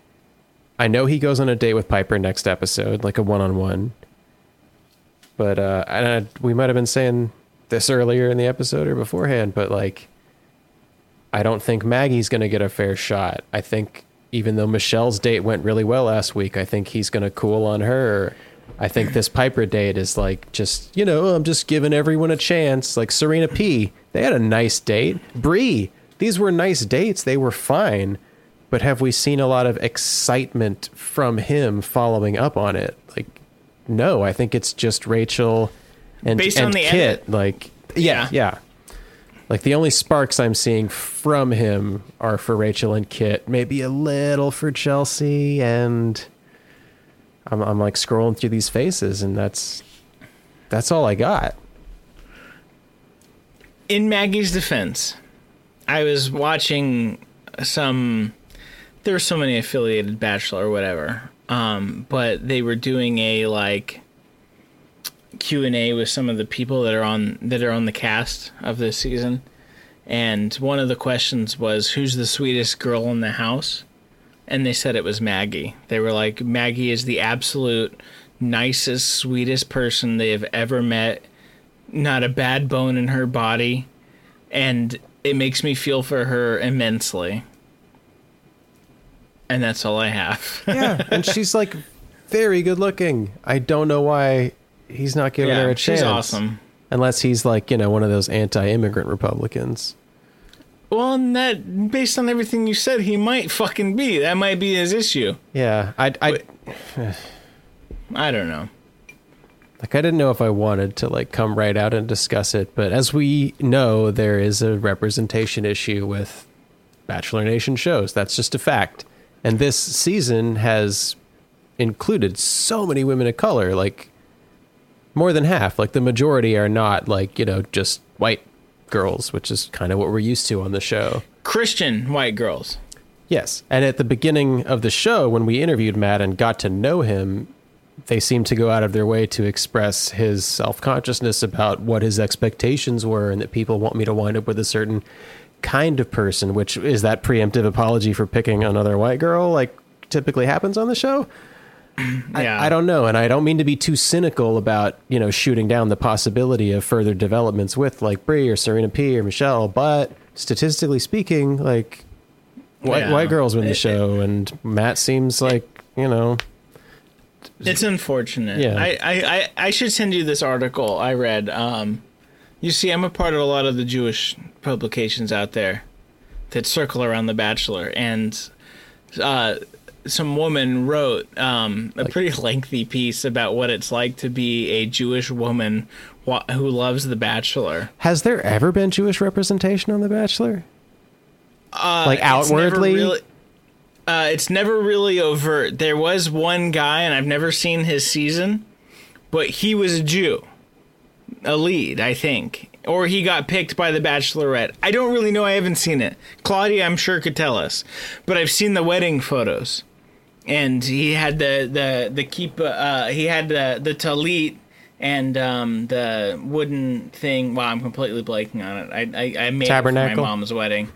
I know he goes on a date with Piper next episode, like a one on one. But uh, and I, we might have been saying this earlier in the episode or beforehand, but like, I don't think Maggie's going to get a fair shot. I think even though Michelle's date went really well last week, I think he's going to cool on her. I think this Piper date is like just, you know, I'm just giving everyone a chance. Like Serena P, they had a nice date. Bri, these were nice dates. They were fine. But have we seen a lot of excitement from him following up on it? Like, no, I think it's just Rachael and, Based and on the Kit. edit? Like, yeah, yeah. Like the only sparks I'm seeing from him are for Rachael and Kit, maybe a little for Chelsea, and I'm I'm like scrolling through these faces, and that's that's all I got. in Maggie's defense, I was watching some. There were so many affiliated Bachelor or whatever, um, but they were doing a like Q and A with some of the people that are on that are on the cast of this season, and one of the questions was, "Who's the sweetest girl in the house?" And they said it was Maggie. They were like, "Maggie is the absolute nicest, sweetest person they have ever met. Not a bad bone in her body, and it makes me feel for her immensely. And that's all I have. Yeah, and she's like very good looking. I don't know why he's not giving her a chance. she's awesome. Unless he's like, you know, one of those anti-immigrant Republicans. Well, and that based on everything you said, he might fucking be. That might be his issue. Yeah, I I. [SIGHS] I don't know. like I didn't know if I wanted to like come right out and discuss it, but as we know, there is a representation issue with Bachelor Nation shows. That's just a fact. And this season has included so many women of color, like more than half. Like the majority are not like, you know, just white girls, which is kind of what we're used to on the show. Christian white girls. Yes. And at the beginning of the show, when we interviewed Matt and got to know him, they seemed to go out of their way to express his self consciousness about what his expectations were and that people want me to wind up with a certain kind of person, which is that preemptive apology for picking another white girl, like typically happens on the show. Yeah. I don't know, and I don't mean to be too cynical about you know shooting down the possibility of further developments with like Bri or Serena P or Michelle, but statistically speaking, like white, Yeah. white girls win the It- show, and Matt seems like you know It's unfortunate. Yeah. I, I, I, I should send you this article I read. Um, you see, I'm a part of a lot of the Jewish publications out there that circle around The Bachelor, and uh, some woman wrote um, a pretty [LAUGHS] lengthy piece about what it's like to be a Jewish woman who loves The Bachelor. has there ever been Jewish representation on The Bachelor? Uh, Like it's never outwardly? really- uh, it's never really overt. There was one guy, and I've never seen his season, but he was a Jew, a lead, I think, or he got picked by the Bachelorette. I don't really know. I haven't seen it. Claudia, I'm sure, could tell us, but I've seen the wedding photos, and he had the the the keep. Uh, he had the the talit and um, the wooden thing. Wow, I'm completely blanking on it. I I, I made it Tabernacle? for my mom's wedding.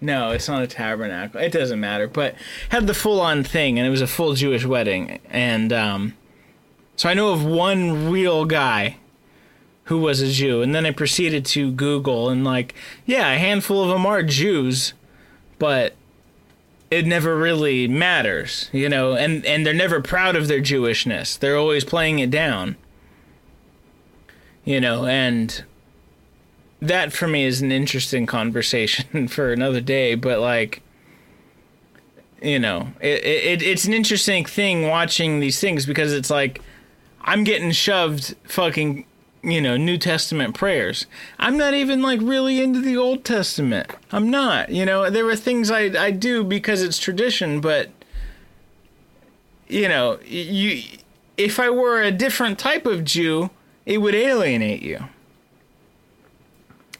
No, it's not a tabernacle. It doesn't matter, but had the full on thing, and it was a full Jewish wedding, and um, so I know of one real guy who was a Jew, and then I proceeded to Google and like, yeah, a handful of them are Jews, but it never really matters, you know, and and they're never proud of their Jewishness. They're always playing it down, you know, and that for me is an interesting conversation [LAUGHS] for another day. But like, you know, it, it it's an interesting thing watching these things because it's like I'm getting shoved fucking you know New Testament prayers. I'm not even like really into the Old Testament. I'm not. You know, there are things I I do because it's tradition, but you know, you if I were a different type of Jew, it would alienate you.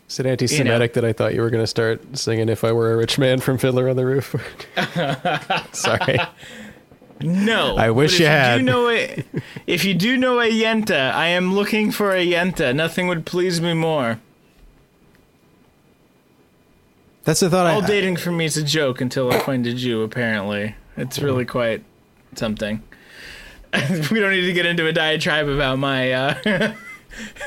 Is it anti-Semitic that I thought you were going to start singing "If I Were a Rich Man" from Fiddler on the Roof? [LAUGHS] Sorry. [LAUGHS] No, I wish but you if had. do know a, [LAUGHS] if you do know a yenta, I am looking for a yenta. Nothing would please me more. That's the thought I All I. dating for me is a joke until I find a Jew. Apparently, it's really quite something. [LAUGHS] we don't need to get into a diatribe about my uh,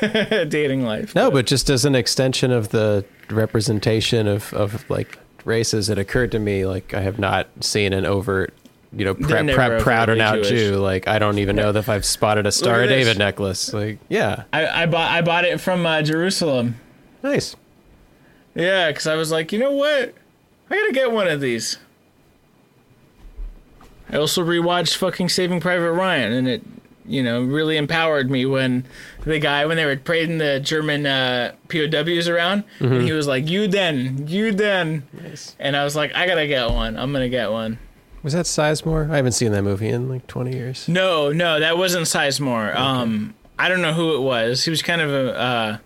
[LAUGHS] dating life. No, but just as an extension of the representation of, of like races, it occurred to me like I have not seen an overt, you know, pra- proud or Jewish. Jew. Like I don't even know if I've spotted a Star of. David necklace. Like yeah, I, I bought I bought it from uh, Jerusalem. nice. Yeah, because I was like, you know what? I gotta get one of these. I also rewatched fucking Saving Private Ryan, and it, you know, really empowered me when the guy when they were parading the German uh, POWs around, and he was like, "You then, you then," Nice. and I was like, "I gotta get one. I'm gonna get one." Was that Sizemore? I haven't seen that movie in like twenty years. No, no, that wasn't Sizemore. Um, I don't know who it was. He was kind of a uh,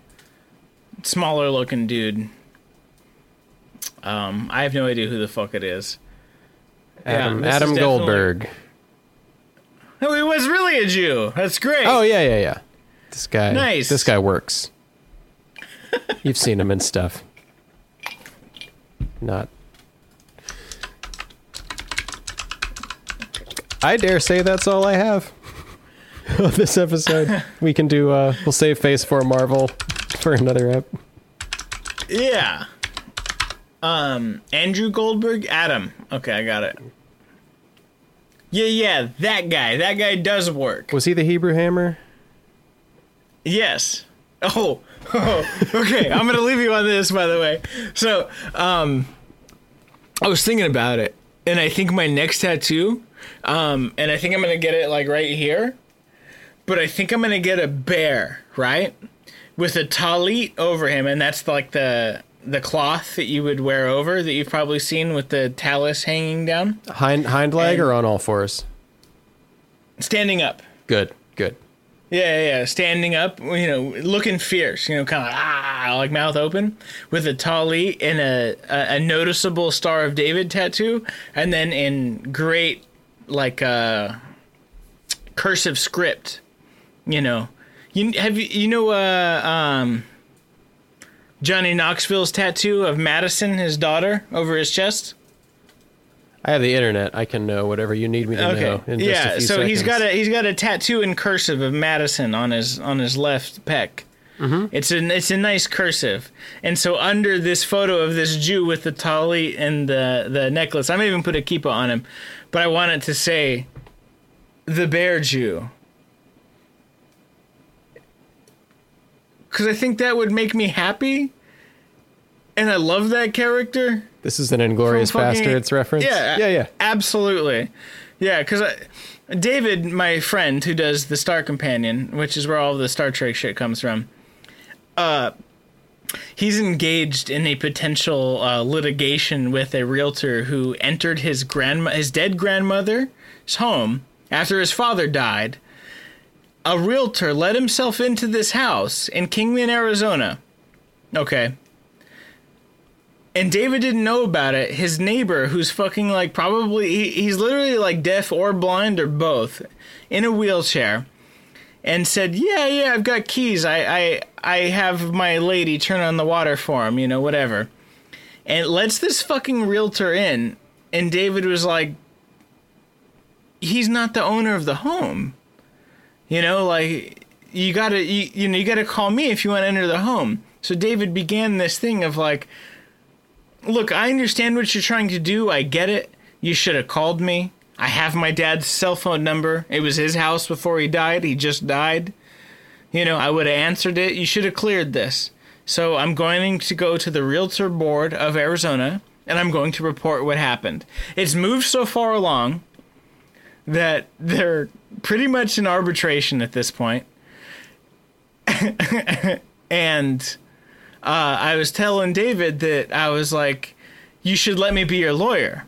smaller looking dude. Um, I have no idea who the fuck it is. Yeah, Adam is Adam definitely- Goldberg. Oh, he was really a Jew. That's great. Oh yeah, yeah, yeah. This guy. Nice. This guy works. You've seen him in stuff. Not. I dare say that's all I have. [LAUGHS] of this episode. We can do. uh We'll save face for Marvel for another ep. Yeah. Um, Andrew Goldberg, Adam. Okay, I got it. Yeah, yeah, that guy. That guy does work. Was he the Hebrew Hammer? Yes. Oh, [LAUGHS] okay. I'm gonna leave you on this, by the way. So, um, I was thinking about it, and I think my next tattoo, um, and I think I'm gonna get it like right here, but I think I'm gonna get a bear, right, with a talit over him, and that's like the the cloth that you would wear over that you've probably seen with the talus hanging down, Hind hind leg And- or on all fours? standing up. Good, good. Yeah, yeah, yeah, standing up, you know, looking fierce, you know, kind of ah, like mouth open, with a tali and a, a a noticeable Star of David tattoo, and then in great like uh, cursive script, you know, you have you you know uh, um, Johnny Knoxville's tattoo of Madison, his daughter, over his chest. I have the internet. I can know whatever you need me to know. In just a yeah, so he's seconds. got a he's got a tattoo in cursive of Madison on his on his left pec. Mm-hmm. It's a it's a nice cursive, and so under this photo of this Jew with the tali and the the necklace, I'm even put a kippah on him, but I wanted to say, the bear Jew, because I think that would make me happy, and I love that character. This is an Inglourious fucking- Basterds reference. Yeah, yeah, yeah. absolutely. Yeah, because David, my friend who does the Star Companion, which is where all the Star Trek shit comes from, uh, he's engaged in a potential uh, litigation with a realtor who entered his grandma, his dead grandmother's home after his father died. A realtor let himself into this house in Kingman, Arizona. Okay and David didn't know about it. His neighbor, who's fucking like probably he, he's literally like deaf or blind or both, in a wheelchair, and said, "Yeah, yeah, I've got keys. I I I have my lady turn on the water for him. You know, whatever." And lets this fucking realtor in, and David was like, "He's not the owner of the home. You know, like you gotta you, you know you gotta call me if you want to enter the home." So David began this thing of like look, I understand what you're trying to do. I get it. You should have called me. I have my dad's cell phone number. It was his house before he died. He just died. You know, I would have answered it. You should have cleared this. So I'm going to go to the Realtor Board of Arizona and I'm going to report what happened. It's moved so far along that they're pretty much in arbitration at this point. [LAUGHS] and uh, I was telling David that I was like, you should let me be your lawyer.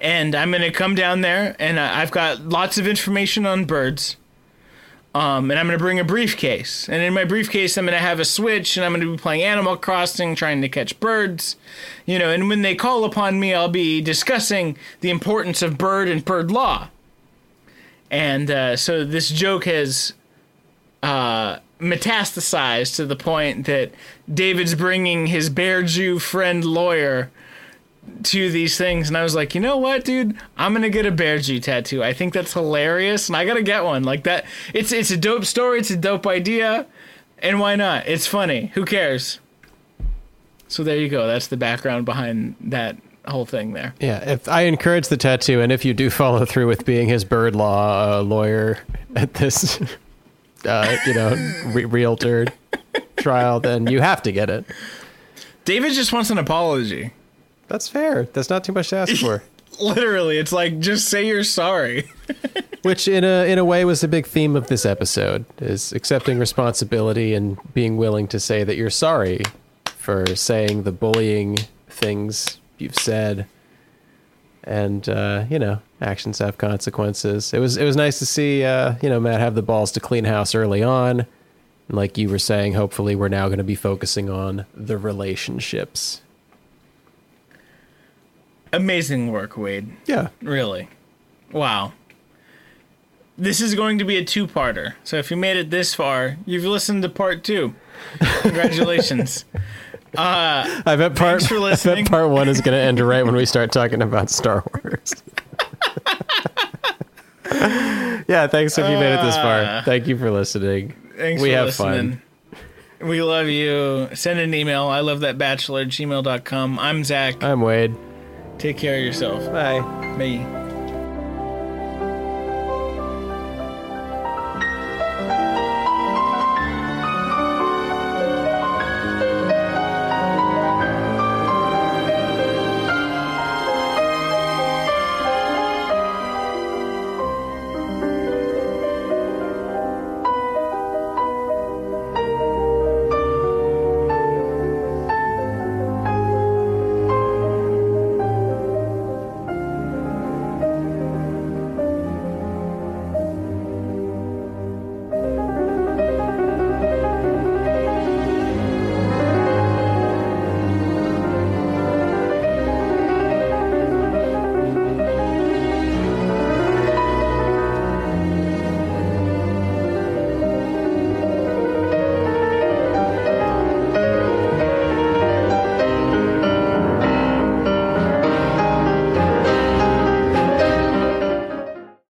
And I'm going to come down there and I've got lots of information on birds. Um, and I'm going to bring a briefcase. And in my briefcase, I'm going to have a switch and I'm going to be playing Animal Crossing, trying to catch birds. You know, and when they call upon me, I'll be discussing the importance of bird and bird law. And uh, so this joke has uh, metastasized to the point that David's bringing his bear Jew friend lawyer to these things, and I was like, you know what, dude, I'm gonna get a bear Jew tattoo. I think that's hilarious, and I gotta get one like that. It's it's a dope story, it's a dope idea, and why not? It's funny. Who cares? So there you go. That's the background behind that whole thing there. Yeah, if I encourage the tattoo, and if you do follow through with being his bird law uh, lawyer at this, [LAUGHS] uh, you know, re- realtor trial, then you have to get it. David just wants an apology. That's fair. That's not too much to ask for. [LAUGHS] Literally, it's like just say you're sorry. [LAUGHS] Which, in a in a way, was a big theme of this episode: is accepting responsibility and being willing to say that you're sorry for saying the bullying things you've said. And uh, you know, actions have consequences. It was it was nice to see uh, you know Matt have the balls to clean house early on. And like you were saying, hopefully we're now going to be focusing on the relationships. Amazing work, Wade. Yeah, Really. Wow. This is going to be a two parter. So if you made it this far, you've listened to part two. Congratulations. [LAUGHS] Uh, I bet part Thanks for I listening. bet part one is going to end right when we start talking about Star Wars. [LAUGHS] yeah, thanks if you made it this far. Uh, Thank you for listening. Thanks we for have listening. fun. We love you. Send an email. I love that bachelor gmail.com. I'm Zach. I'm Wade. Take care of yourself. Bye. Bye.